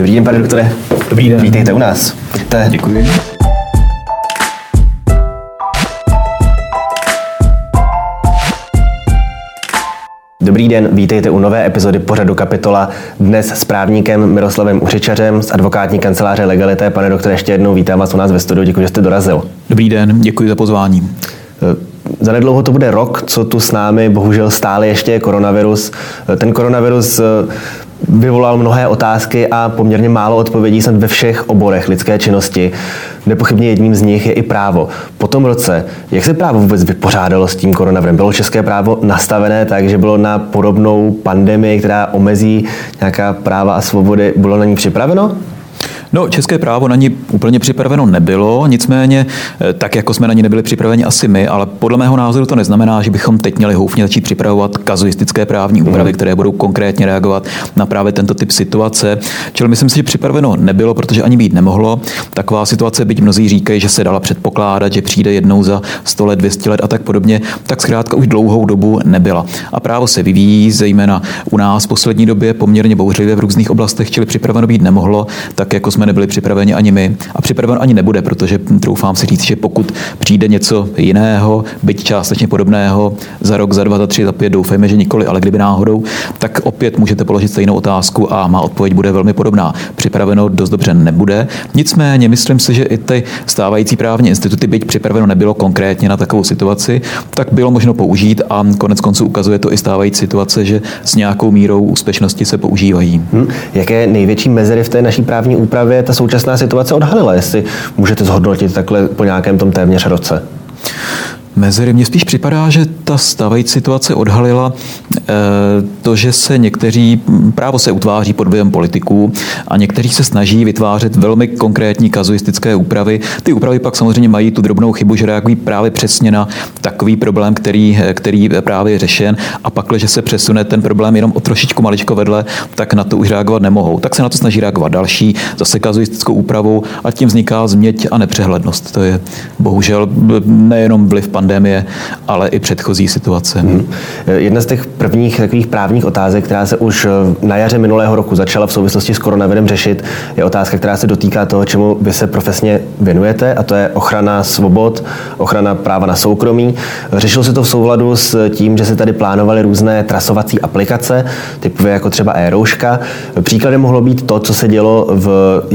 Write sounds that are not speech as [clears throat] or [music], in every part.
Dobrý den, pane doktore. Dobrý den. Vítejte u nás. Pojďte. Děkuji. Dobrý den, vítejte u nové epizody pořadu Kapitola. Dnes s právníkem Miroslavem Uřičařem z advokátní kanceláře Legalité. Pane doktore, ještě jednou vítám vás u nás ve studiu, děkuji, že jste dorazil. Dobrý den, děkuji za pozvání. Zanedlouho to bude rok, co tu s námi bohužel stále ještě je koronavirus. Ten koronavirus eh, vyvolal mnohé otázky a poměrně málo odpovědí snad ve všech oborech lidské činnosti. Nepochybně jedním z nich je i právo. Po tom roce, jak se právo vůbec vypořádalo s tím koronavirem? Bylo české právo nastavené tak, že bylo na podobnou pandemii, která omezí nějaká práva a svobody, bylo na ní připraveno? No, české právo na ní úplně připraveno nebylo, nicméně eh, tak, jako jsme na ní nebyli připraveni asi my, ale podle mého názoru to neznamená, že bychom teď měli houfně začít připravovat kazuistické právní úpravy, mm. které budou konkrétně reagovat na právě tento typ situace. Čili myslím si, že připraveno nebylo, protože ani být nemohlo. Taková situace, byť mnozí říkají, že se dala předpokládat, že přijde jednou za 100 let, 200 let a tak podobně, tak zkrátka už dlouhou dobu nebyla. A právo se vyvíjí, zejména u nás v poslední době poměrně bouřlivě v různých oblastech, čili připraveno být nemohlo, tak jako jsme jsme nebyli připraveni ani my a připraven ani nebude, protože troufám si říct, že pokud přijde něco jiného, byť částečně podobného, za rok, za dva, za tři, za pět, doufejme, že nikoli, ale kdyby náhodou, tak opět můžete položit stejnou otázku a má odpověď bude velmi podobná. Připraveno dost dobře nebude. Nicméně myslím si, že i ty stávající právní instituty, byť připraveno nebylo konkrétně na takovou situaci, tak bylo možno použít a konec konců ukazuje to i stávající situace, že s nějakou mírou úspěšnosti se používají. Hmm. Jaké největší mezery v té naší právní úpravě právě ta současná situace odhalila, jestli můžete zhodnotit takhle po nějakém tom téměř roce? Mezery. Mně spíš připadá, že ta stávající situace odhalila eh, to, že se někteří, právo se utváří pod vlivem politiků a někteří se snaží vytvářet velmi konkrétní kazuistické úpravy. Ty úpravy pak samozřejmě mají tu drobnou chybu, že reagují právě přesně na takový problém, který, který právě je řešen a pak, že se přesune ten problém jenom o trošičku maličko vedle, tak na to už reagovat nemohou. Tak se na to snaží reagovat další, zase kazuistickou úpravou a tím vzniká změť a nepřehlednost. To je bohužel nejenom vliv pandemie, pandemie, ale i předchozí situace. Hmm. Jedna z těch prvních takových právních otázek, která se už eh, na jaře minulého roku začala v souvislosti s koronavirem řešit, je otázka, která se dotýká toho, čemu vy se profesně věnujete, a to je ochrana svobod, ochrana práva na soukromí. Řešilo se to v souladu s tím, že se tady plánovaly různé trasovací aplikace, typové jako třeba e-rouška. Příkladem mohlo být to, co se dělo v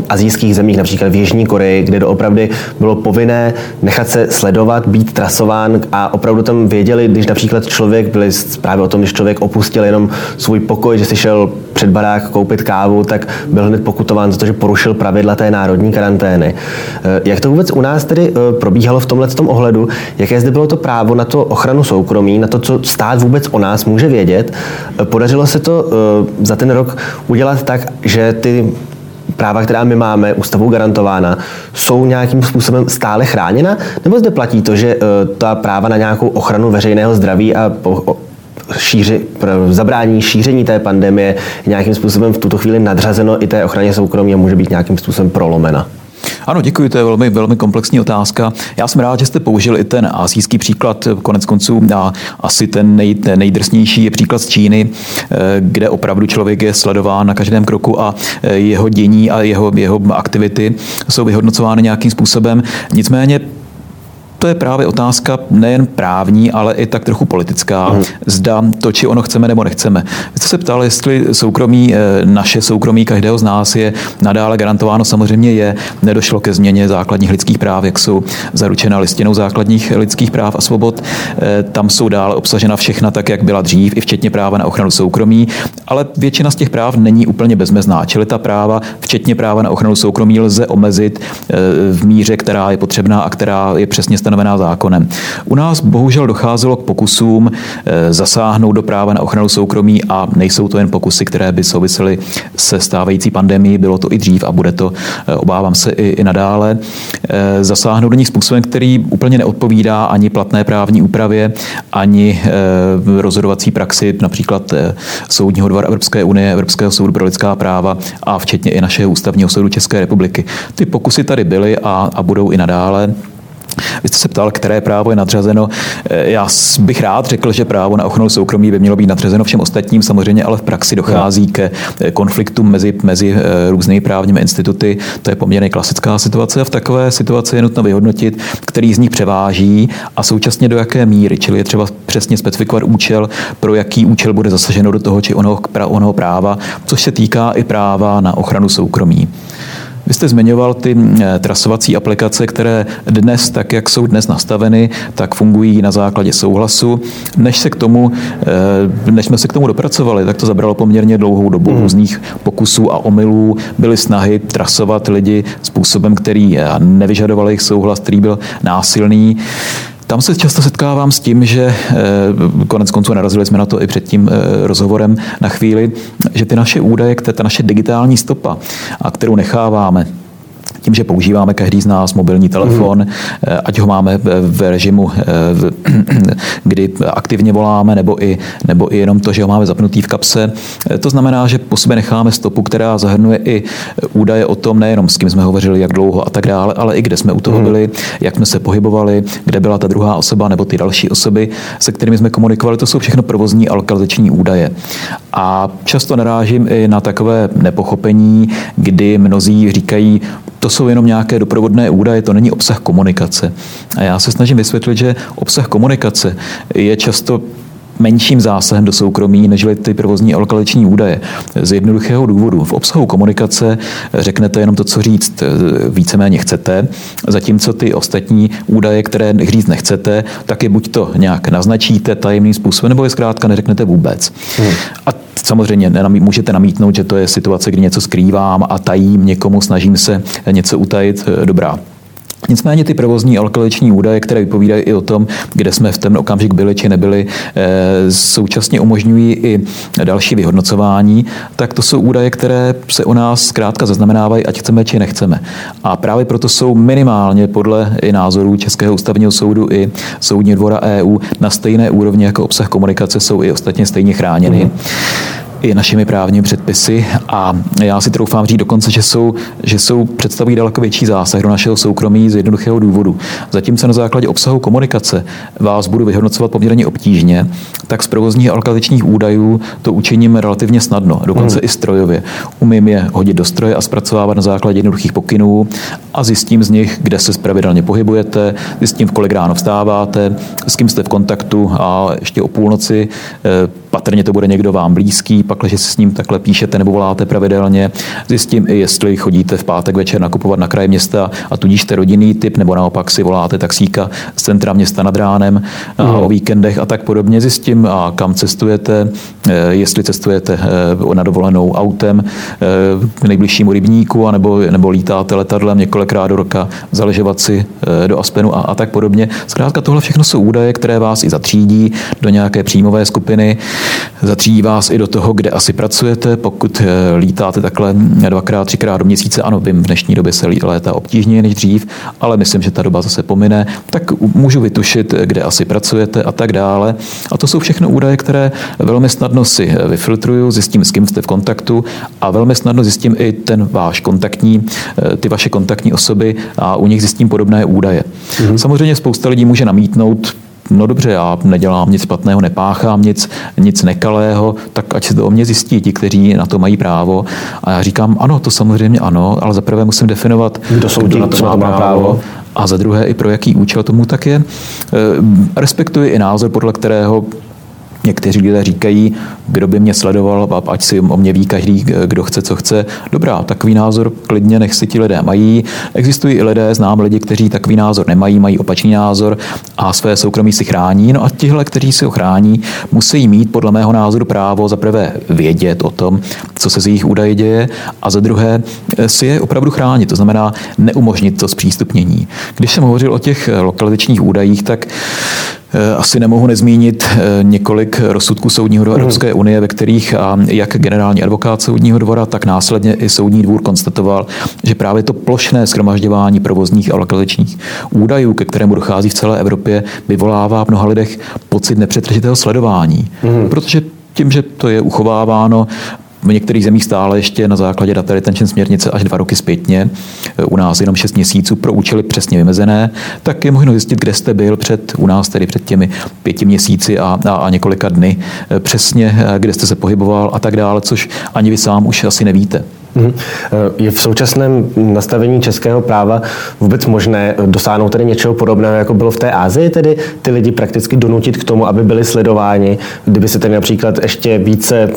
azijských zemích, například v Jižní Koreji, kde doopravdy bylo povinné nechat se sledovat, být trasován plánován a opravdu tam věděli, když například člověk, byli zprávy o tom, když člověk opustil jenom svůj pokoj, že si šel před barák koupit kávu, tak byl hned pokutován za to, že porušil pravidla té národní karantény. Eh, jak to vůbec u nás tedy eh, probíhalo v tomhle tom ohledu? Jaké zde bylo to právo na to ochranu soukromí, na to, co stát vůbec o nás může vědět? Eh, podařilo se to za ten rok udělat tak, že ty práva, která my máme, ústavou garantována, jsou nějakým způsobem stále chráněna? Nebo zde platí to, že eh, ta práva na nějakou ochranu veřejného zdraví a šíři, zabrání šíření té pandemie nějakým způsobem v tuto chvíli nadřazeno i té ochraně soukromí a může být nějakým způsobem prolomena? Ano, děkuji, to je velmi, velmi komplexní otázka. Já jsem rád, že jste použil i ten asijský příklad, konec konců a asi ten, nej, nejdrsnější je příklad z Číny, eh, kde opravdu člověk je sledován na každém kroku a eh, jeho dění a jeho, jeho aktivity jsou vyhodnocovány nějakým způsobem. Nicméně to je právě otázka nejen právní, ale i tak trochu politická. Mm. Zda to, či ono chceme nebo nechceme. Vy jste se ptal, jestli soukromí, eh, naše soukromí každého z nás je nadále garantováno. Samozřejmě je. Nedošlo ke změně základních lidských práv, jak jsou zaručena listinou základních lidských práv a svobod. Eh, tam jsou dále obsažena všechna tak, jak byla dřív, i včetně práva na ochranu soukromí. Ale většina z těch práv není úplně bezmezná. Čili ta práva, včetně práva na ochranu soukromí, lze omezit eh, v míře, která je potřebná a která je přesně stanovená zákonem. U nás bohužel docházelo k pokusům eh, zasáhnout do práva na ochranu soukromí a nejsou to jen pokusy, které by souvisely se stávající pandemí, bylo to i dřív a bude to, eh, obávám se, i, i nadále. Eh, zasáhnout do nich způsobem, který úplně neodpovídá ani platné právní úpravě, ani rozhodovací praxi, například Soudního dvora Evropské unie, Evropského soudu pro lidská práva a včetně i našeho ústavního soudu České republiky. Ty pokusy tady byly a, a budou i nadále. Vy jste se ptal, které právo je nadřazeno. Eh, já bych rád řekl, že právo na ochranu soukromí by mělo být nadřazeno všem ostatním, samozřejmě, ale v praxi dochází ke eh, konfliktům mezi, mezi eh, různými právními instituty. To je poměrně klasická situace a v takové situaci je nutno vyhodnotit, který z nich převáží a současně do jaké míry. Čili je třeba přesně specifikovat účel, pro jaký účel bude zasaženo do toho či onoho, onoho práva, což se týká i práva na ochranu soukromí. Vy jste zmiňoval ty eh, trasovací aplikace, které dnes, tak jak jsou dnes nastaveny, tak fungují na základě souhlasu. Než, se k tomu, eh, než jsme se k tomu dopracovali, tak to zabralo poměrně dlouhou dobu hmm. různých pokusů a omylů. Byly snahy trasovat lidi způsobem, který eh, nevyžadoval jejich souhlas, který byl násilný. Tam se často setkávám s tím, že eh, konec konců narazili jsme na to i před tím eh, rozhovorem na chvíli, že ty naše údaje, ta naše digitální stopa, a kterou necháváme tím, že používáme každý z nás mobilní telefon, mm. ať ho máme v režimu, [clears throat] kdy aktivně voláme, nebo i, nebo i jenom to, že ho máme zapnutý v kapse. Eh, to znamená, že po sobě necháme stopu, která zahrnuje i údaje o tom, nejenom s kým jsme hovořili, jak dlouho a tak dále, ale i kde jsme u toho mm. byli, jak jsme se pohybovali, kde byla ta druhá osoba nebo ty další osoby, se kterými jsme komunikovali. To jsou všechno provozní a lokalizační údaje. A často narážím i na takové nepochopení, kdy mnozí říkají, to jsou jenom nějaké doprovodné údaje, to není obsah komunikace. A já se snažím vysvětlit, že obsah komunikace je často menším zásahem do soukromí, než ty provozní a lokaliční údaje. Z jednoduchého důvodu. V obsahu komunikace řeknete jenom to, co říct víceméně chcete, zatímco ty ostatní údaje, které říct nechcete, tak je buď to nějak naznačíte tajemným způsobem, nebo je zkrátka neřeknete vůbec. Hmm. A samozřejmě můžete namítnout, že to je situace, kdy něco skrývám a tajím někomu, snažím se něco utajit. Dobrá, Nicméně ty provozní alkaliční údaje, které vypovídají i o tom, kde jsme v ten okamžik byli či nebyli, eh, současně umožňují i další vyhodnocování, tak to jsou údaje, které se o nás zkrátka zaznamenávají, ať chceme či nechceme. A právě proto jsou minimálně podle i názorů Českého ústavního soudu i Soudní dvora EU na stejné úrovni jako obsah komunikace jsou i ostatně stejně chráněny. Mm i našimi právními předpisy a já si troufám říct dokonce, že jsou, že jsou představují daleko větší zásah do našeho soukromí z jednoduchého důvodu. Zatímco na základě obsahu komunikace vás budu vyhodnocovat poměrně obtížně, tak z provozních a alkaličních údajů to učiním relativně snadno, dokonce hmm. i strojově. Umím je hodit do stroje a zpracovávat na základě jednoduchých pokynů a zjistím z nich, kde se pravidelně pohybujete, zjistím, v kolik ráno vstáváte, s kým jste v kontaktu a ještě o půlnoci eh, patrně to bude někdo vám blízký, pak, když si s ním takhle píšete nebo voláte pravidelně, zjistím i, jestli chodíte v pátek večer nakupovat na kraj města a tudíž jste rodinný typ, nebo naopak si voláte taxíka z centra města nad ránem a mm. o víkendech a tak podobně. Zjistím, a kam cestujete, eh, jestli cestujete eh, na dovolenou autem eh, k nejbližšímu rybníku, anebo, nebo lítáte letadlem několikrát do roka, zaležovat si do Aspenu a, a tak podobně. Zkrátka tohle všechno jsou údaje, které vás i zatřídí do nějaké příjmové skupiny, zatřídí vás i do toho, kde asi pracujete, pokud eh, lítáte takhle dvakrát, třikrát do měsíce, ano, vím, v dnešní době se létá obtížněji než dřív, ale myslím, že ta doba zase pomine, tak můžu vytušit, kde asi pracujete a tak dále. A to jsou všechno údaje, které velmi snadno si eh, vyfiltruju, zjistím, s kým jste v kontaktu a velmi snadno zjistím i ten váš kontaktní, eh, ty vaše kontaktní osoby a u nich zjistím podobné údaje. Mm-hmm. Samozřejmě spousta lidí může namítnout, no dobře, já nedělám nic špatného, nepáchám nic, nic nekalého, tak ať se to o mě zjistí ti, kteří na to mají právo. A já říkám, ano, to samozřejmě ano, ale zaprvé musím definovat, kdo, jsou kdo na to má právo, právo a za druhé i pro jaký účel tomu tak je. E, respektuji i názor, podle kterého Někteří lidé říkají, kdo by mě sledoval, ať si o mě ví každý, kdo chce, co chce. Dobrá, takový názor klidně nech si ti lidé mají. Existují i lidé, znám lidi, kteří takový názor nemají, mají opačný názor a své soukromí si chrání. No a tihle, kteří si ho chrání, musí mít podle mého názoru právo za prvé vědět o tom, co se z jejich údaje děje a za druhé si je opravdu chránit. To znamená neumožnit to zpřístupnění. Když jsem hovořil o těch lokalizačních údajích, tak Eh, asi nemohu nezmínit eh, několik rozsudků Soudního dvora mhm. Evropské unie, ve kterých jak generální advokát Soudního dvora, tak následně i Soudní dvůr konstatoval, že právě to plošné schromažďování provozních a lokalizačních údajů, ke kterému dochází v celé Evropě, vyvolává v mnoha lidech pocit nepřetržitého sledování. Mm. Protože tím, že to je uchováváno v některých zemích stále ještě na základě data retention směrnice až dva roky zpětně, u nás jenom 6 měsíců pro účely přesně vymezené, tak je možno zjistit, kde jste byl před, u nás tedy před těmi pěti měsíci a, a, a několika dny, přesně kde jste se pohyboval a tak dále, což ani vy sám už asi nevíte. Mhm. Je v současném nastavení českého práva vůbec možné dosáhnout tedy něčeho podobného, jako bylo v té Ázii, tedy ty lidi prakticky donutit k tomu, aby byli sledováni, kdyby se tedy například ještě více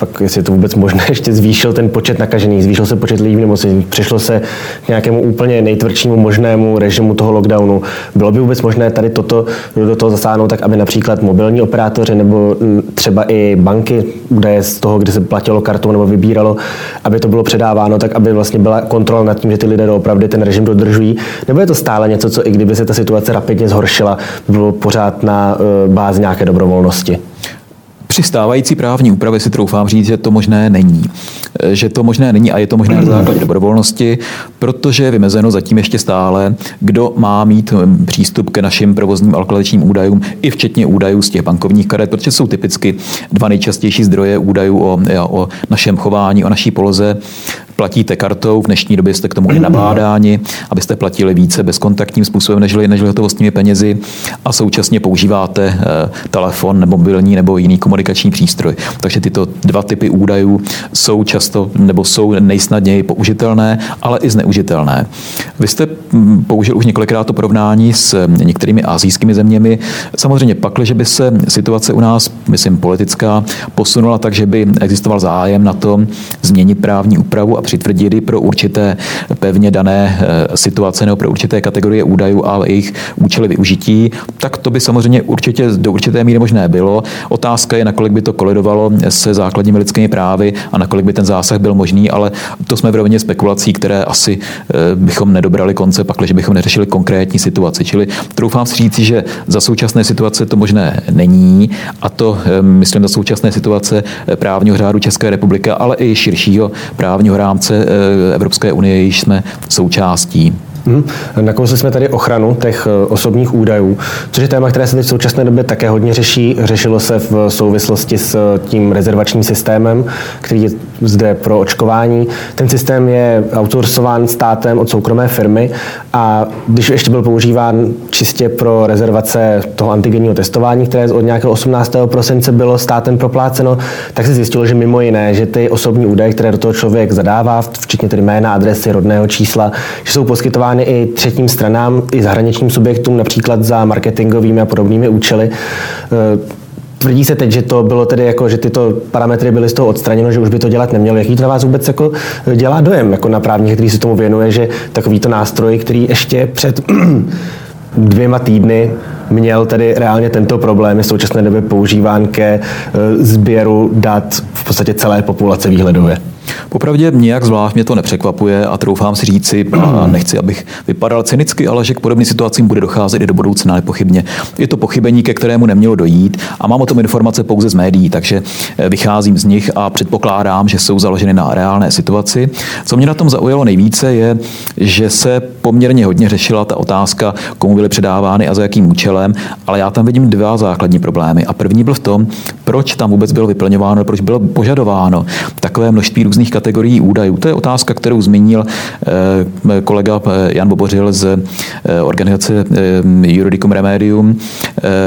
pak jestli je to vůbec možné, [laughs] ještě zvýšil ten počet nakažených, zvýšil se počet lidí v nemocnicích, přišlo se k nějakému úplně nejtvrdšímu možnému režimu toho lockdownu. Bylo by vůbec možné tady toto do toho zasáhnout tak, aby například mobilní operátoři nebo třeba i banky, údaje z toho, kde se platilo kartou nebo vybíralo, aby to bylo předáváno, tak aby vlastně byla kontrola nad tím, že ty lidé opravdu ten režim dodržují. Nebo je to stále něco, co i kdyby se ta situace rapidně zhoršila, bylo pořád na eh, bázi nějaké dobrovolnosti? Při stávající právní úpravě si troufám říct, že to možné není. Že to možné není a je to možné na základě [clears throat] dobrovolnosti, protože je vymezeno zatím ještě stále, kdo má mít hm, přístup k našim provozním alkalečním údajům, i včetně údajů z těch bankovních karet, protože jsou typicky dva nejčastější zdroje údajů o, o našem chování, o naší poloze platíte kartou, v dnešní době jste k tomu i nabádáni, abyste platili více bezkontaktním způsobem než, než hotovostními penězi a současně používáte eh, telefon nebo mobilní nebo jiný komunikační přístroj. Takže tyto dva typy údajů jsou často nebo jsou nejsnadněji použitelné, ale i zneužitelné. Vy jste hm, použil už několikrát to porovnání s některými azijskými zeměmi. Samozřejmě pak, že by se situace u nás, myslím politická, posunula tak, že by existoval zájem na tom změnit právní úpravu a přitvrdili pro určité pevně dané eh, situace nebo pro určité kategorie údajů a jejich účely využití, tak to by samozřejmě určitě do určité míry možné bylo. Otázka je, nakolik by to kolidovalo se základními lidskými právy a nakolik by ten zásah byl možný, ale to jsme v rovině spekulací, které asi eh, bychom nedobrali konce, pakliže bychom neřešili konkrétní situaci. Čili troufám si říci, že za současné situace to možné není a to, eh, myslím, za současné situace právního řádu České republiky, ale i širšího právního rámce rámce eh, Evropské unie, již jsme součástí. Hmm. Nakousli jsme tady ochranu těch eh, osobních údajů, což je téma, které se teď v současné době také hodně řeší. Řešilo se v souvislosti s eh, tím rezervačním systémem, který je zde pro očkování. Ten systém je outsourcován státem od soukromé firmy a když ještě byl používán čistě pro rezervace toho antigenního testování, které od nějakého 18. prosince bylo státem propláceno, tak se zjistilo, že mimo jiné, že ty osobní údaje, které do toho člověk zadává, včetně tedy jména, adresy, rodného čísla, že jsou poskytovány i třetím stranám, i zahraničním subjektům, například za marketingovými a podobnými účely. Tvrdí se teď, že to bylo tedy jako, že tyto parametry byly z toho odstraněno, že už by to dělat nemělo. Jaký to na vás vůbec jako dělá dojem, jako na právník, který se tomu věnuje, že takovýto nástroj, který ještě před [clears throat] dvěma týdny měl tedy reálně tento problém, je v současné době používán ke eh, sběru dat v podstatě celé populace výhledově. Popravdě nějak zvlášť mě to nepřekvapuje a troufám si říci, a nechci, abych vypadal cynicky, ale že k podobným situacím bude docházet i do budoucna nepochybně. Je to pochybení, ke kterému nemělo dojít a mám o tom informace pouze z médií, takže eh, vycházím z nich a předpokládám, že jsou založeny na reálné situaci. Co mě na tom zaujalo nejvíce je, že se poměrně hodně řešila ta otázka, komu byly předávány a za jakým účelem, ale já tam vidím dva základní problémy. A první byl v tom, proč tam vůbec bylo vyplňováno, proč bylo požadováno takové množství různých kategorií údajů. To je otázka, kterou zmínil eh, kolega eh, Jan Bobořil z eh, organizace Juridicum Remedium,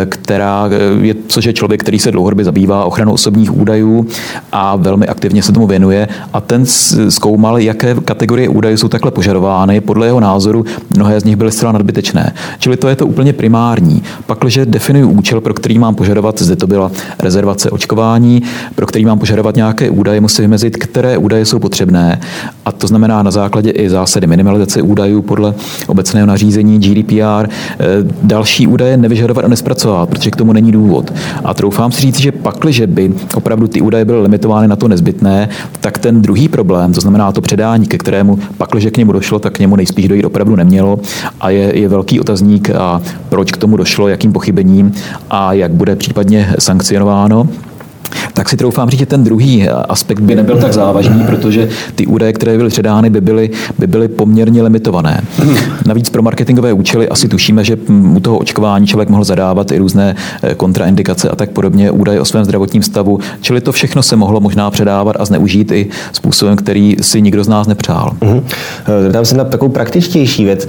která je, což je člověk, který se dlouhodobě zabývá ochranou osobních údajů a velmi aktivně se tomu věnuje. A ten zkoumal, jaké kategorie údajů jsou takhle požadovány. Podle jeho názoru mnohé z nich byly zcela nadbytečné. Čili to je to úplně primární. Pak, když definuji účel, pro který mám požadovat, zde to byla rezervace očkování, pro který mám požadovat nějaké údaje, musím vymezit, které údaje jsou potřebné. A to znamená na základě i zásady minimalizace údajů podle obecného nařízení GDPR eh, další údaje nevyžadovat a nespracovat, protože k tomu není důvod. A troufám si říct, že pakliže by opravdu ty údaje byly limitovány na to nezbytné, tak ten druhý problém, to znamená to předání, ke kterému pakliže k němu došlo, tak k němu nejspíš dojít opravdu nemělo a je, je velký otazník, a proč k tomu došlo, jakým pochybením a jak bude případně sankcionováno Bill. Tak si troufám říct, že ten druhý aspekt by nebyl tak závažný, protože ty údaje, které byly předány, by byly, by byly poměrně limitované. Navíc pro marketingové účely asi tušíme, že u toho očkování člověk mohl zadávat i různé eh, kontraindikace a tak podobně, údaje o svém zdravotním stavu, čili to všechno se mohlo možná předávat a zneužít i způsobem, který si nikdo z nás nepřál. Mm-hmm. Dám se na takovou praktičtější věc.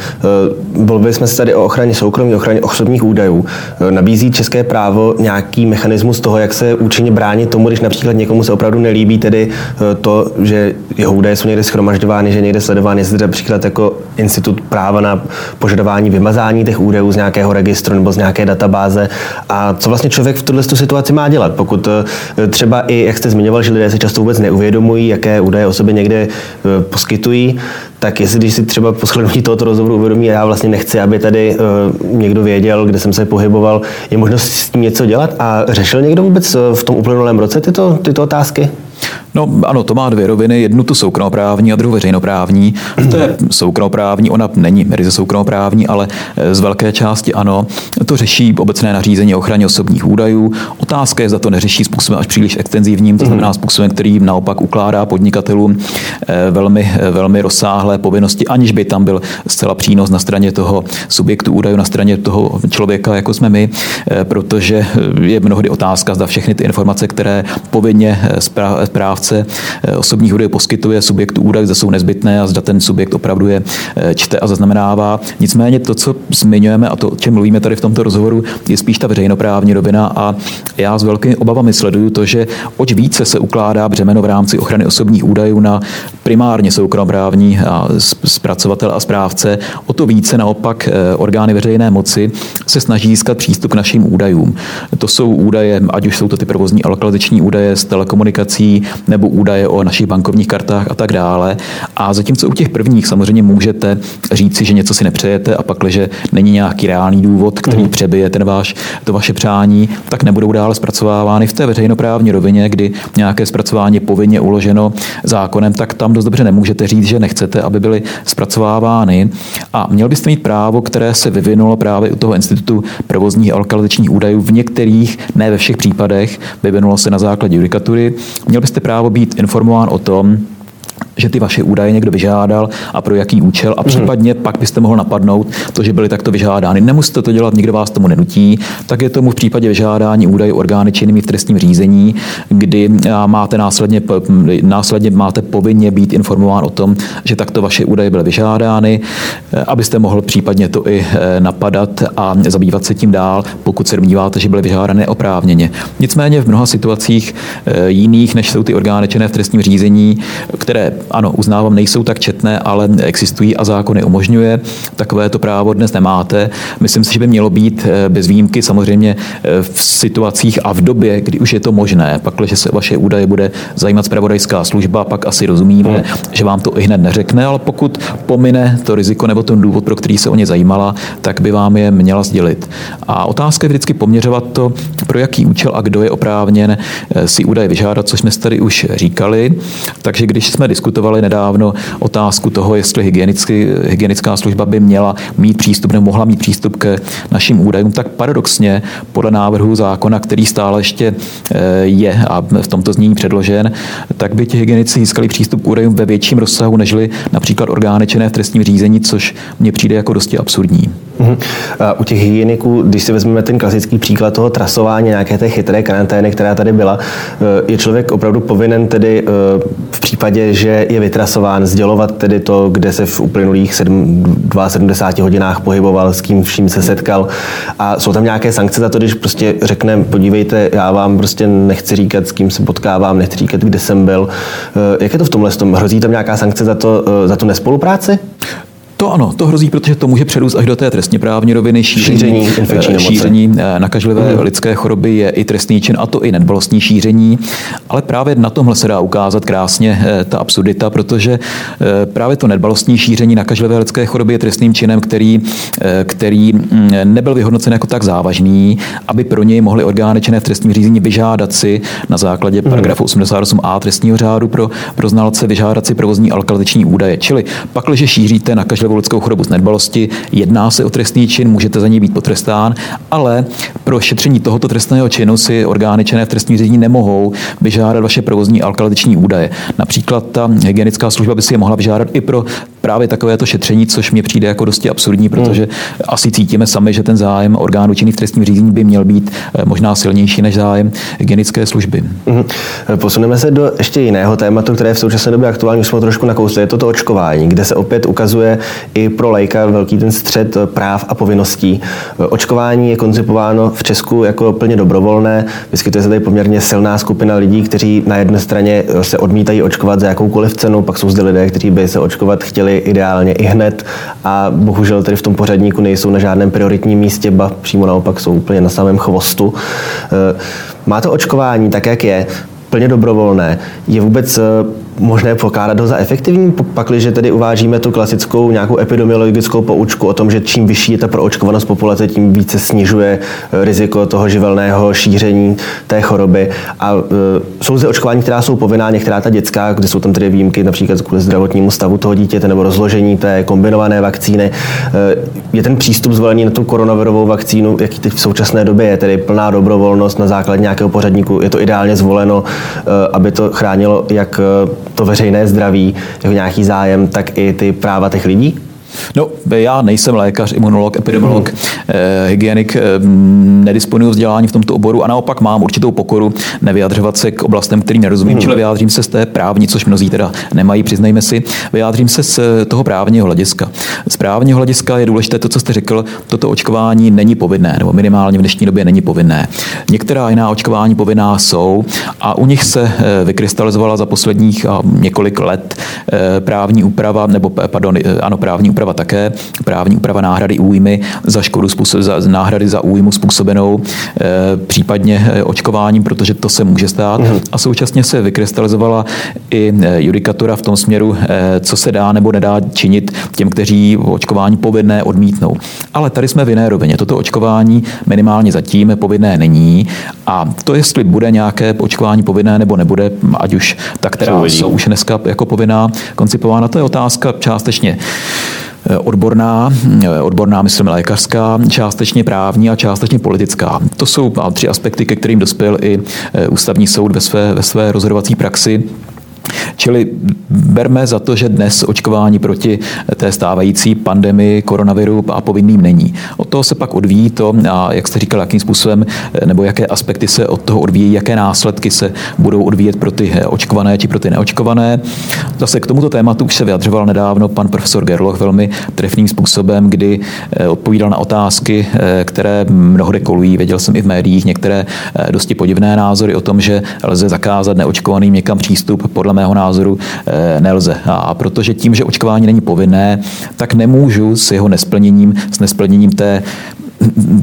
Mluvili jsme se tady o ochraně soukromí, ochraně osobních údajů. Nabízí české právo nějaký mechanismus toho, jak se účinně bránit tomu, když například někomu se opravdu nelíbí tedy eh, to, že jeho údaje jsou někde schromažďovány, že někde sledovány, jestli například jako institut práva na požadování vymazání těch údajů z nějakého registru nebo z nějaké databáze. A co vlastně člověk v tuhle situaci má dělat? Pokud eh, třeba i, jak jste zmiňoval, že lidé se často vůbec neuvědomují, jaké údaje o sobě někde eh, poskytují, tak jestli když si třeba po shlednutí [laughs] tohoto rozhovoru uvědomí, já vlastně nechci, aby tady někdo věděl, kde jsem se pohyboval, je možnost s tím něco dělat a řešil někdo vůbec v tom uplynulém roce tyto, tyto otázky? No ano, to má dvě roviny. Jednu tu soukromoprávní a druhou veřejnoprávní. To je soukromoprávní, ona není ryze soukromoprávní, ale z velké části ano. To řeší obecné nařízení o ochraně osobních údajů. Otázka je, za to neřeší způsobem až příliš extenzivním, to znamená způsobem, který naopak ukládá podnikatelům eh, velmi, eh, velmi rozsáhlé povinnosti, aniž by tam byl zcela přínos na straně toho subjektu údajů, na straně toho člověka, jako jsme my, eh, protože je mnohdy otázka, zda všechny ty informace, které povinně správce eh, osobních údajů poskytuje subjektu údajů, zda jsou nezbytné a zda ten subjekt opravdu je eh, čte a zaznamenává. Nicméně to, co zmiňujeme a to, o čem mluvíme tady v tomto rozhovoru, je spíš ta veřejnoprávní rovina a já s velkými obavami sleduju to, že oč více se ukládá břemeno v rámci ochrany osobních údajů na primárně soukromoprávní a zpracovatel a správce, o to více naopak eh, orgány veřejné moci se snaží získat přístup k našim údajům. To jsou údaje, ať už jsou to ty provozní a lokalizační údaje z telekomunikací, nebo údaje o našich bankovních kartách a tak dále. A zatímco u těch prvních samozřejmě můžete říci, že něco si nepřejete a pak, že není nějaký reálný důvod, který mm. přebije ten váš, to vaše přání, tak nebudou dále zpracovávány v té veřejnoprávní rovině, kdy nějaké zpracování je povinně uloženo zákonem, tak tam dost dobře nemůžete říct, že nechcete, aby byly zpracovávány. A měl byste mít právo, které se vyvinulo právě u toho institutu provozních a lokalizačních údajů v některých, ne ve všech případech, vyvinulo se na základě judikatury. Měl byste právo být informován o tom, že ty vaše údaje někdo vyžádal a pro jaký účel a mhm. případně mm. pak byste mohl napadnout to, že byly takto vyžádány. Nemusíte to dělat, nikdo vás tomu nenutí, tak je tomu v případě vyžádání údajů orgány činnými v trestním řízení, kdy máte následně, následně máte povinně být informován o tom, že takto vaše údaje byly vyžádány, eh, abyste mohl případně to i eh, napadat a zabývat se tím dál, pokud se domníváte, že byly vyžádány neoprávněně. Nicméně v mnoha situacích eh, jiných, než jsou ty orgány činné v trestním řízení, které ano, uznávám, nejsou tak četné, ale existují a zákony umožňuje. Takové to právo dnes nemáte. Myslím si, že by mělo být eh, bez výjimky samozřejmě eh, v situacích a v době, kdy už je to možné. Pak, když se vaše údaje bude zajímat zpravodajská služba, pak asi rozumíme, hmm. že vám to i hned neřekne, ale pokud pomine to riziko nebo ten důvod, pro který se o ně zajímala, tak by vám je měla sdělit. A otázka je vždycky poměřovat to, pro jaký účel a kdo je oprávněn eh, si údaje vyžádat, což jsme tady už říkali. Takže když jsme diskutovali, diskutovali nedávno otázku toho, jestli hygienická služba by měla mít přístup nebo mohla mít přístup k našim údajům, tak paradoxně podle návrhu zákona, který stále ještě eh, je a v tomto znění předložen, tak by ti hygienici získali přístup k údajům ve větším rozsahu, nežli například orgány činné v trestním řízení, což mně přijde jako dosti absurdní. Uh-huh. U těch hygieniků, když si vezmeme ten klasický příklad toho trasování, nějaké té chytré karantény, která tady byla, eh, je člověk opravdu povinen tedy eh, v případě, že je vytrasován, sdělovat tedy to, kde se v uplynulých 7, 72 hodinách pohyboval, s kým vším se setkal. A jsou tam nějaké sankce za to, když prostě řekne, podívejte, já vám prostě nechci říkat, s kým se potkávám, nechci říkat, kde jsem byl. Eh, jak je to v tomhle? Hrozí tam nějaká sankce za, to, za tu nespolupráci? To ano, to hrozí, protože to může předůst až do té trestně právní roviny šíření, šíření, šíření eh, nakažlivé mm. lidské choroby je i trestný čin, a to i nedbalostní šíření. Ale právě na tomhle se dá ukázat krásně eh, ta absurdita, protože eh, právě to nedbalostní šíření nakažlivé lidské choroby je trestným činem, který, který mm, nebyl vyhodnocen jako tak závažný, aby pro něj mohli orgány činné v trestním řízení vyžádat si na základě mm. paragrafu 88a trestního řádu pro, pro znalce vyžádat si provozní alkalizační údaje. Čili pak, když šíříte nakažlivou nějakou lidskou chorobu z nedbalosti, jedná se o trestný čin, můžete za něj být potrestán, ale pro šetření tohoto trestného činu si orgány činné v trestním řízení nemohou vyžádat vaše provozní alkalitiční údaje. Například ta hygienická služba by si je mohla vyžádat i pro právě takovéto šetření, což mi přijde jako dosti absurdní, protože hmm. asi cítíme sami, že ten zájem orgánů činných v trestním řízení by měl být eh, možná silnější než zájem hygienické služby. Hmm. Posuneme se do ještě jiného tématu, které je v současné době aktuální, už jsme trošku nakousli, je to to očkování, kde se opět ukazuje i pro lajka velký ten střed práv a povinností. Očkování je koncipováno v Česku jako plně dobrovolné. Vyskytuje se tady poměrně silná skupina lidí, kteří na jedné straně se odmítají očkovat za jakoukoliv cenu, pak jsou zde lidé, kteří by se očkovat chtěli ideálně i hned a bohužel tedy v tom pořadníku nejsou na žádném prioritním místě, ba přímo naopak jsou úplně na samém chvostu. Eh, má to očkování tak, jak je, plně dobrovolné, je vůbec eh, možné pokládat ho za efektivní, pakliže tedy uvážíme tu klasickou nějakou epidemiologickou poučku o tom, že čím vyšší je ta proočkovanost populace, tím více snižuje eh, riziko toho živelného šíření té choroby. A e, jsou zde očkování, která jsou povinná, některá ta dětská, kde jsou tam tedy výjimky, například kvůli zdravotnímu stavu toho dítěte nebo rozložení té kombinované vakcíny. E, je ten přístup zvolený na tu koronavirovou vakcínu, jaký teď v současné době je, tedy plná dobrovolnost na základě nějakého pořadníku, je to ideálně zvoleno, aby to chránilo jak to veřejné zdraví, jako nějaký zájem, tak i ty práva těch lidí? No, já nejsem lékař, imunolog, epidemiolog, mm. eh, hygienik, eh, nedisponuju vzdělání v tomto oboru a naopak mám určitou pokoru nevyjadřovat se k oblastem, který nerozumím, mm. čili vyjádřím se z té právní, což mnozí teda nemají, přiznejme si, vyjádřím se z toho právního hlediska. Z právního hlediska je důležité to, co jste řekl, toto očkování není povinné, nebo minimálně v dnešní době není povinné. Některá jiná očkování povinná jsou a u nich se eh, vykrystalizovala za posledních několik let eh, právní úprava, nebo pardon, ano, právní úprava úprava také, právní úprava náhrady újmy za škodu, způsob, za náhrady za újmu způsobenou e, případně eh, očkováním, protože to se může stát. Mm. A současně se vykrystalizovala i eh, judikatura v tom směru, e, co se dá nebo nedá činit těm, kteří očkování povinné odmítnou. Ale tady jsme v jiné rovině. Toto očkování minimálně zatím povinné není. A to, jestli bude nějaké očkování povinné nebo nebude, ať už ta, která jsou už dneska jako povinná koncipována, to je otázka částečně odborná, eh, odborná myslím lékařská, částečně právní a částečně politická. To jsou tři aspekty, ke kterým dospěl i eh, ústavní soud ve své, ve své rozhodovací praxi. Čili berme za to, že dnes očkování proti té stávající pandemii koronaviru a povinným není. Od toho se pak odvíjí to, a jak jste říkal, jakým způsobem nebo jaké aspekty se od toho odvíjí, jaké následky se budou odvíjet pro ty očkované či pro ty neočkované. Zase k tomuto tématu už se vyjadřoval nedávno pan profesor Gerloch velmi trefným způsobem, kdy eh, odpovídal na otázky, eh, které mnohde kolují. Věděl jsem i v médiích některé eh, dosti podivné názory o tom, že lze zakázat neočkovaným někam přístup. Podle mého názoru eh, nelze. A protože tím, že očkování není povinné, tak nemůžu s jeho nesplněním, s nesplněním té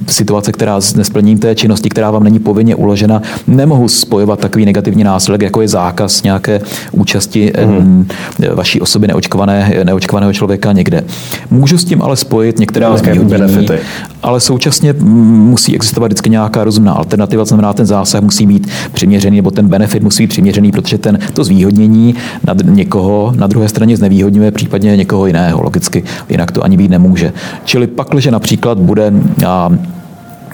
situace, která s nesplněním té činnosti, která vám není povinně uložena, nemohu spojovat takový negativní následek, jako je zákaz nějaké účasti mm. vaší osoby neočkované, neočkovaného člověka někde. Můžu s tím ale spojit některá zvýhodnění, ale současně musí existovat vždycky nějaká rozumná alternativa, znamená ten zásah musí být přiměřený, nebo ten benefit musí být přiměřený, protože ten, to zvýhodnění nad někoho na druhé straně znevýhodňuje případně někoho jiného, logicky, jinak to ani být nemůže. Čili pak, že například bude a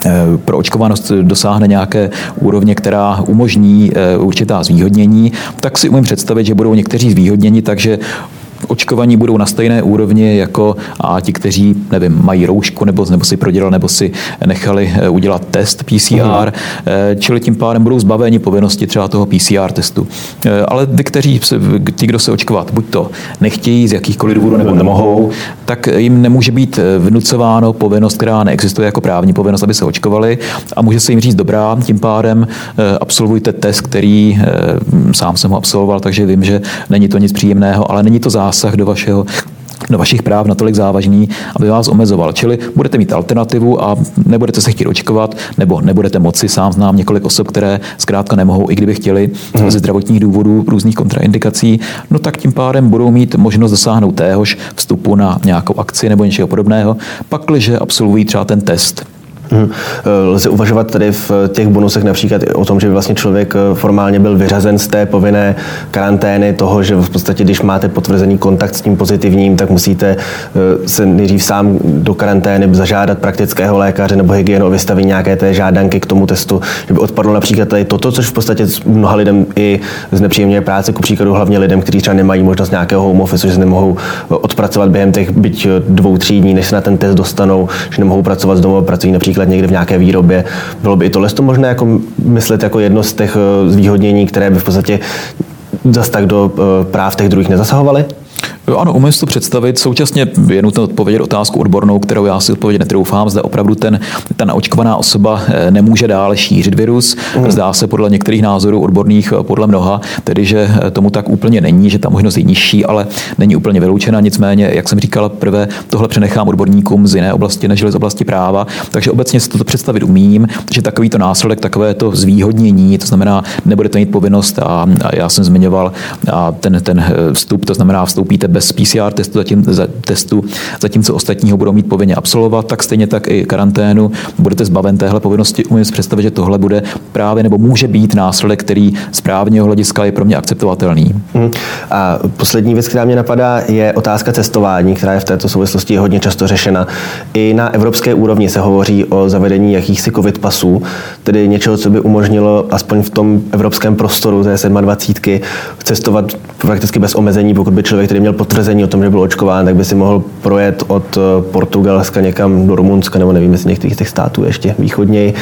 e, pro očkovanost dosáhne nějaké úrovně, která umožní e, určitá zvýhodnění, tak si umím představit, že budou někteří zvýhodněni, takže očkovaní budou na stejné úrovni jako a ti, kteří nevím, mají roušku nebo, nebo si prodělali nebo si nechali eh, udělat test PCR, uh-huh. čili tím pádem budou zbaveni povinnosti třeba toho PCR testu. Eh, ale ty, kteří, ti, kdo se očkovat buď to nechtějí z jakýchkoliv důvodů nebo nemohou, tak jim nemůže být vnucováno povinnost, která neexistuje jako právní povinnost, aby se očkovali a může se jim říct dobrá, tím pádem absolvujte test, který sám jsem ho absolvoval, takže vím, že není to nic příjemného, ale není to zásad zásah do vašeho do vašich práv natolik závažný, aby vás omezoval. Čili budete mít alternativu a nebudete se chtít očkovat, nebo nebudete moci. Sám znám několik osob, které zkrátka nemohou, i kdyby chtěli hmm. ze zdravotních důvodů, různých kontraindikací, no tak tím pádem budou mít možnost dosáhnout téhož vstupu na nějakou akci nebo něčeho podobného, pakliže absolvují třeba ten test Hmm. Lze uvažovat tedy v těch bonusech například o tom, že by vlastně člověk eh, formálně byl vyřazen z té povinné karantény, toho, že v podstatě, když máte potvrzený kontakt s tím pozitivním, tak musíte eh, se nejdřív sám do karantény zažádat praktického lékaře nebo hygienu o vystavení nějaké té žádanky k tomu testu, že by odpadlo například tady toto, což v podstatě mnoha lidem i znepříjemňuje práce, ku příkladu hlavně lidem, kteří třeba nemají možnost nějakého home office, že se nemohou odpracovat během těch byť dvou, tří dní, než se na ten test dostanou, že nemohou pracovat z domova, pracují například někde v nějaké výrobě. Bylo by i tohle to možné jako myslet jako jedno z těch eh, zvýhodnění, které by v podstatě zas tak do eh, práv těch druhých nezasahovaly? Ano, umím si to představit. Současně je nutno odpovědět otázku odbornou, kterou já si odpovědět netroufám. Zda opravdu ten, ta naočkovaná osoba eh, nemůže dále šířit virus. Mm. Zdá se podle některých názorů odborných, eh, podle mnoha, tedy že eh, tomu tak úplně není, že ta možnost je nižší, ale není úplně vyloučena. Nicméně, jak jsem říkal, prvé tohle přenechám odborníkům z jiné oblasti, než z oblasti práva. Takže obecně si to představit umím, že takovýto následek, takové to zvýhodnění, to znamená, nebudete mít povinnost, a, a já jsem zmiňoval a ten, ten vstup, to znamená, vstoupíte bez PCR testu, zatím, za, testu, zatímco ostatního budou mít povinně absolvovat, tak stejně tak i karanténu. Budete zbaven téhle povinnosti. Umím si představit, že tohle bude právě nebo může být následek, který z právního hlediska je pro mě akceptovatelný. Hmm. A poslední věc, která mě napadá, je otázka cestování, která je v této souvislosti hodně často řešena. I na evropské úrovni se hovoří o zavedení jakýchsi covid pasů, tedy něčeho, co by umožnilo aspoň v tom evropském prostoru té 27 cestovat prakticky bez omezení, pokud by člověk, který měl potvrzení o tom, že byl očkován, tak by si mohl projet od eh, Portugalska někam do Rumunska, nebo nevím, jestli některých těch států ještě východněji,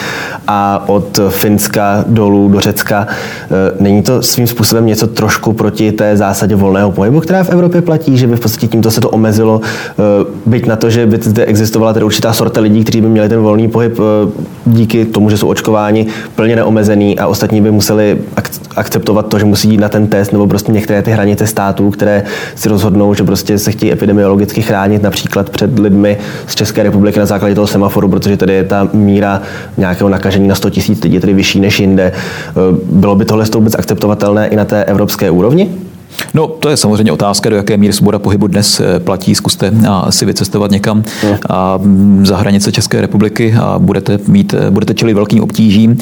a od Finska dolů do Řecka. Eh, není to svým způsobem něco trošku proti té zásadě volného pohybu, která v Evropě platí, že by v podstatě tímto se to omezilo, eh, byť na to, že by zde existovala tedy určitá sorta lidí, kteří by měli ten volný pohyb díky tomu, že jsou očkováni, plně neomezený a ostatní by museli akceptovat to, že musí jít na ten test nebo prostě některé ty hranice států, které si rozhodnou, že prostě se chtějí epidemiologicky chránit například před lidmi z České republiky na základě toho semaforu, protože tady je ta míra nějakého nakažení na 100 000 lidí tedy vyšší než jinde. Bylo by tohle vůbec akceptovatelné i na té evropské úrovni? No, to je samozřejmě otázka, do jaké míry svoboda pohybu dnes eh, platí. Zkuste si vycestovat někam a mm, za hranice České republiky a budete, mít, eh, budete čelit velkým obtížím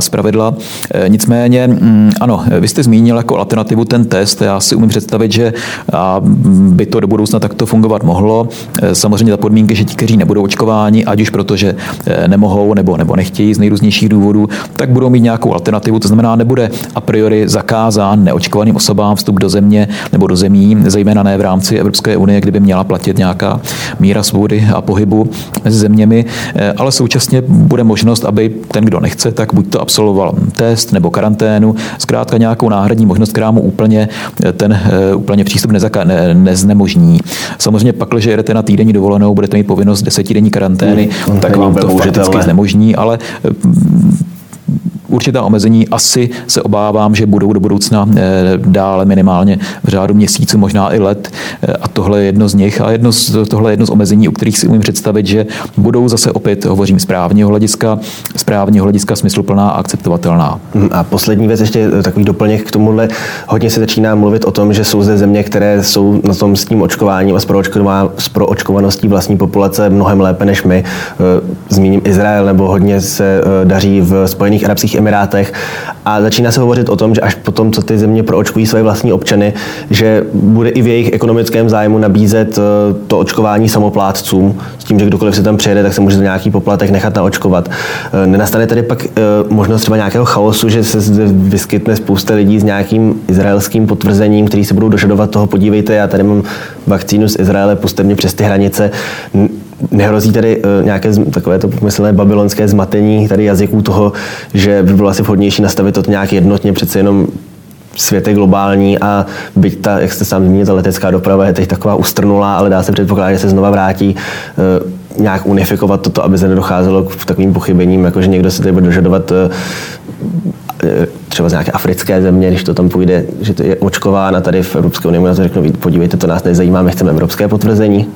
z pravidla. Eh, nicméně, mm, ano, vy jste zmínil jako alternativu ten test. Já si umím představit, že mm, by to do budoucna takto fungovat mohlo. Samozřejmě za podmínky, že ti, kteří nebudou očkováni, ať už protože nemohou nebo, nebo nechtějí z nejrůznějších důvodů, tak budou mít nějakou alternativu. To znamená, nebude a priori zakázán neočkovaným osobám vstup do země nebo do zemí, zejména ne v rámci Evropské unie, kdyby měla platit nějaká míra svobody a pohybu mezi zeměmi, eh, ale současně bude možnost, aby ten, kdo nechce, tak buď to absolvoval test nebo karanténu, zkrátka nějakou náhradní možnost, která mu úplně eh, ten eh, úplně přístup nezaka, ne, neznemožní. Samozřejmě pak, že jedete na týdenní dovolenou, budete mít povinnost desetidenní karantény, hmm, tak vám to fakticky znemožní, ale určitá omezení asi se obávám, že budou do budoucna eh, dále minimálně v řádu měsíců, možná i let. Eh, a tohle je jedno z nich. A jedno z, tohle je jedno z omezení, u kterých si umím představit, že budou zase opět, hovořím z právního hlediska, z právního hlediska smysluplná a akceptovatelná. Hm, a poslední věc, ještě takový doplněk k tomuhle. Hodně se začíná mluvit o tom, že jsou zde země, které jsou na tom s tím očkováním a s proočkovaností vlastní populace mnohem lépe než my. Eh, zmíním Izrael, nebo hodně se daří v Spojených Arabských Emirátech. A začíná se hovořit o tom, že až potom, co ty země proočkují své vlastní občany, že bude i v jejich ekonomickém zájmu nabízet eh, to očkování samoplátcům, s tím, že kdokoliv se tam přijede, tak se může za nějaký poplatek nechat naočkovat. Eh, nenastane tady pak eh, možnost třeba nějakého chaosu, že se zde vyskytne spousta lidí s nějakým izraelským potvrzením, který se budou dožadovat toho, podívejte, já tady mám vakcínu z Izraele, puste mě přes ty hranice Nehrozí tady uh, nějaké takové to pomyslné babylonské zmatení tady jazyků toho, že by bylo asi vhodnější nastavit to nějak jednotně, přece jenom svět je globální a byť ta, jak jste sám zmínil, ta letecká doprava je teď taková ustrnulá, ale dá se předpokládat, že se znova vrátí uh, nějak unifikovat toto, aby se nedocházelo k takovým pochybením, jako že někdo se tady bude dožadovat uh, třeba z nějaké africké země, když to tam půjde, že to je očkován a tady v Evropské unii na to řeknu, podívejte, to nás nezajímá, my chceme evropské potvrzení.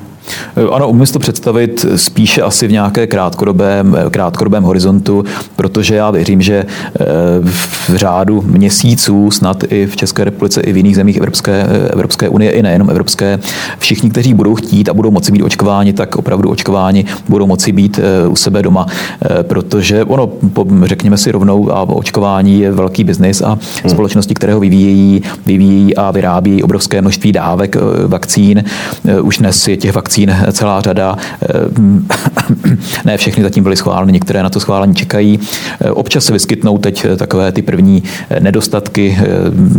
Ano, umím to představit spíše asi v nějaké krátkodobém, krátkodobém horizontu, protože já věřím, že eh, v řádu měsíců, snad i v České republice, i v jiných zemích Evropské, Evropské unie, i nejenom Evropské, všichni, kteří budou chtít a budou moci být očkováni, tak opravdu očkováni budou moci být eh, u sebe doma, eh, protože ono, řekněme si rovnou, a očkování je velký biznis a hmm. společnosti, které ho vyvíjejí, vyvíjejí a vyrábí obrovské množství dávek vakcín. Už dnes je těch vakcín vakcín celá řada. Eh, [clears throat] ne všechny zatím byly schváleny, některé na to schválení čekají. Eh, občas se vyskytnou teď eh, takové ty první nedostatky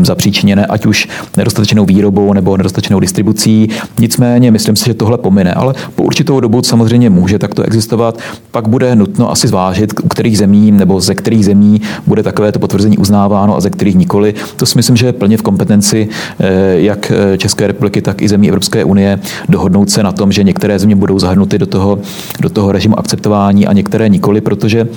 zapříčiněné, ať už nedostatečnou výrobou nebo nedostatečnou distribucí. Nicméně myslím si, že tohle pomine, ale po určitou dobu samozřejmě může takto existovat. Pak bude nutno asi zvážit, u kterých zemí nebo ze kterých zemí bude takovéto potvrzení uznáváno a ze kterých nikoli. To si myslím, že je plně v kompetenci jak České republiky, tak i zemí Evropské unie dohodnout se na tom, že některé země budou zahrnuty do toho, do toho režimu akceptování a některé nikoli, protože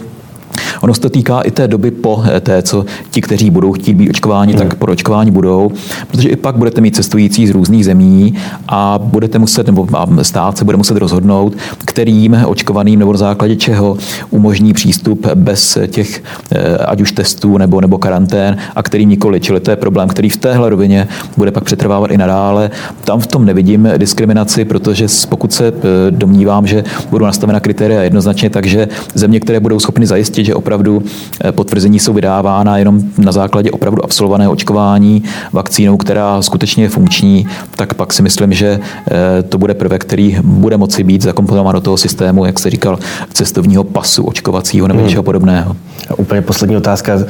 Ono se to týká i té doby po eh, té, co ti, kteří budou chtít být očkováni, tak po očkování budou, protože i pak budete mít cestující z různých zemí a budete muset, nebo stát se bude muset rozhodnout, kterým očkovaným nebo na základě čeho umožní přístup bez těch eh, ať už testů nebo, nebo karantén a kterým nikoli. Čili to je problém, který v téhle rovině bude pak přetrvávat i nadále. Tam v tom nevidím diskriminaci, protože pokud se eh, domnívám, že budou nastavena kritéria jednoznačně, takže země, které budou schopny zajistit, že opravdu eh, potvrzení jsou vydávána jenom na základě opravdu absolvovaného očkování vakcínou, která skutečně je funkční, tak pak si myslím, že eh, to bude prvek, který bude moci být zakomponován do toho systému, jak se říkal, cestovního pasu očkovacího nebo hmm. něčeho podobného. A úplně poslední otázka eh,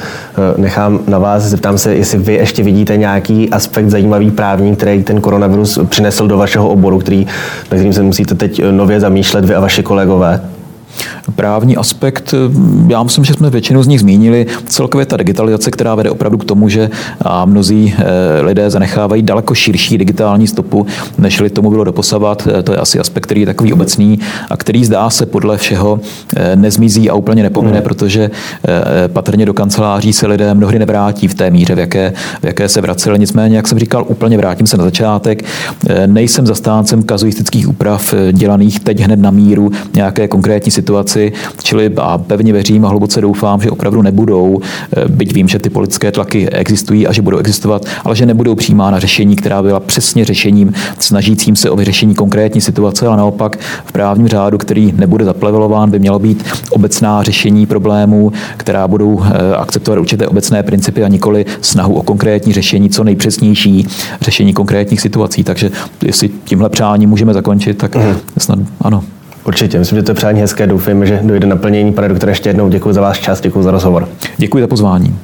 nechám na vás. Zeptám se, jestli vy ještě vidíte nějaký aspekt zajímavý právní, který ten koronavirus přinesl do vašeho oboru, který, na kterým se musíte teď nově zamýšlet vy a vaši kolegové právní aspekt, já myslím, že jsme většinu z nich zmínili. Celkově ta digitalizace, která vede opravdu k tomu, že mnozí eh, lidé zanechávají daleko širší digitální stopu, než tomu bylo doposavat. Eh, to je asi aspekt, který je takový obecný a který zdá se podle všeho eh, nezmizí a úplně nepomine, hmm. protože patrně do kanceláří se lidé mnohdy nevrátí v té míře, v jaké, v jaké se vraceli. Nicméně, jak jsem říkal, úplně vrátím se na začátek. Nejsem zastáncem kazuistických úprav dělaných teď hned na míru nějaké konkrétní situaci, čili a pevně věřím a hluboce doufám, že opravdu nebudou, eh, byť vím, že ty politické tlaky existují a že budou existovat, ale že nebudou přijímána řešení, která byla přesně řešením snažícím se o vyřešení konkrétní situace, ale naopak v právním řádu, který nebude zaplevelován, by mělo být obecná řešení problémů, která budou eh, akceptovat určité obecné principy a nikoli snahu o konkrétní řešení, co nejpřesnější řešení konkrétních situací. Takže jestli tímhle přáním můžeme zakončit, tak mm. snad ano. Určitě, myslím, že to je přání hezké. Doufám, že dojde naplnění. Pane doktore, ještě jednou děkuji za váš čas, děkuji za rozhovor. Děkuji za pozvání.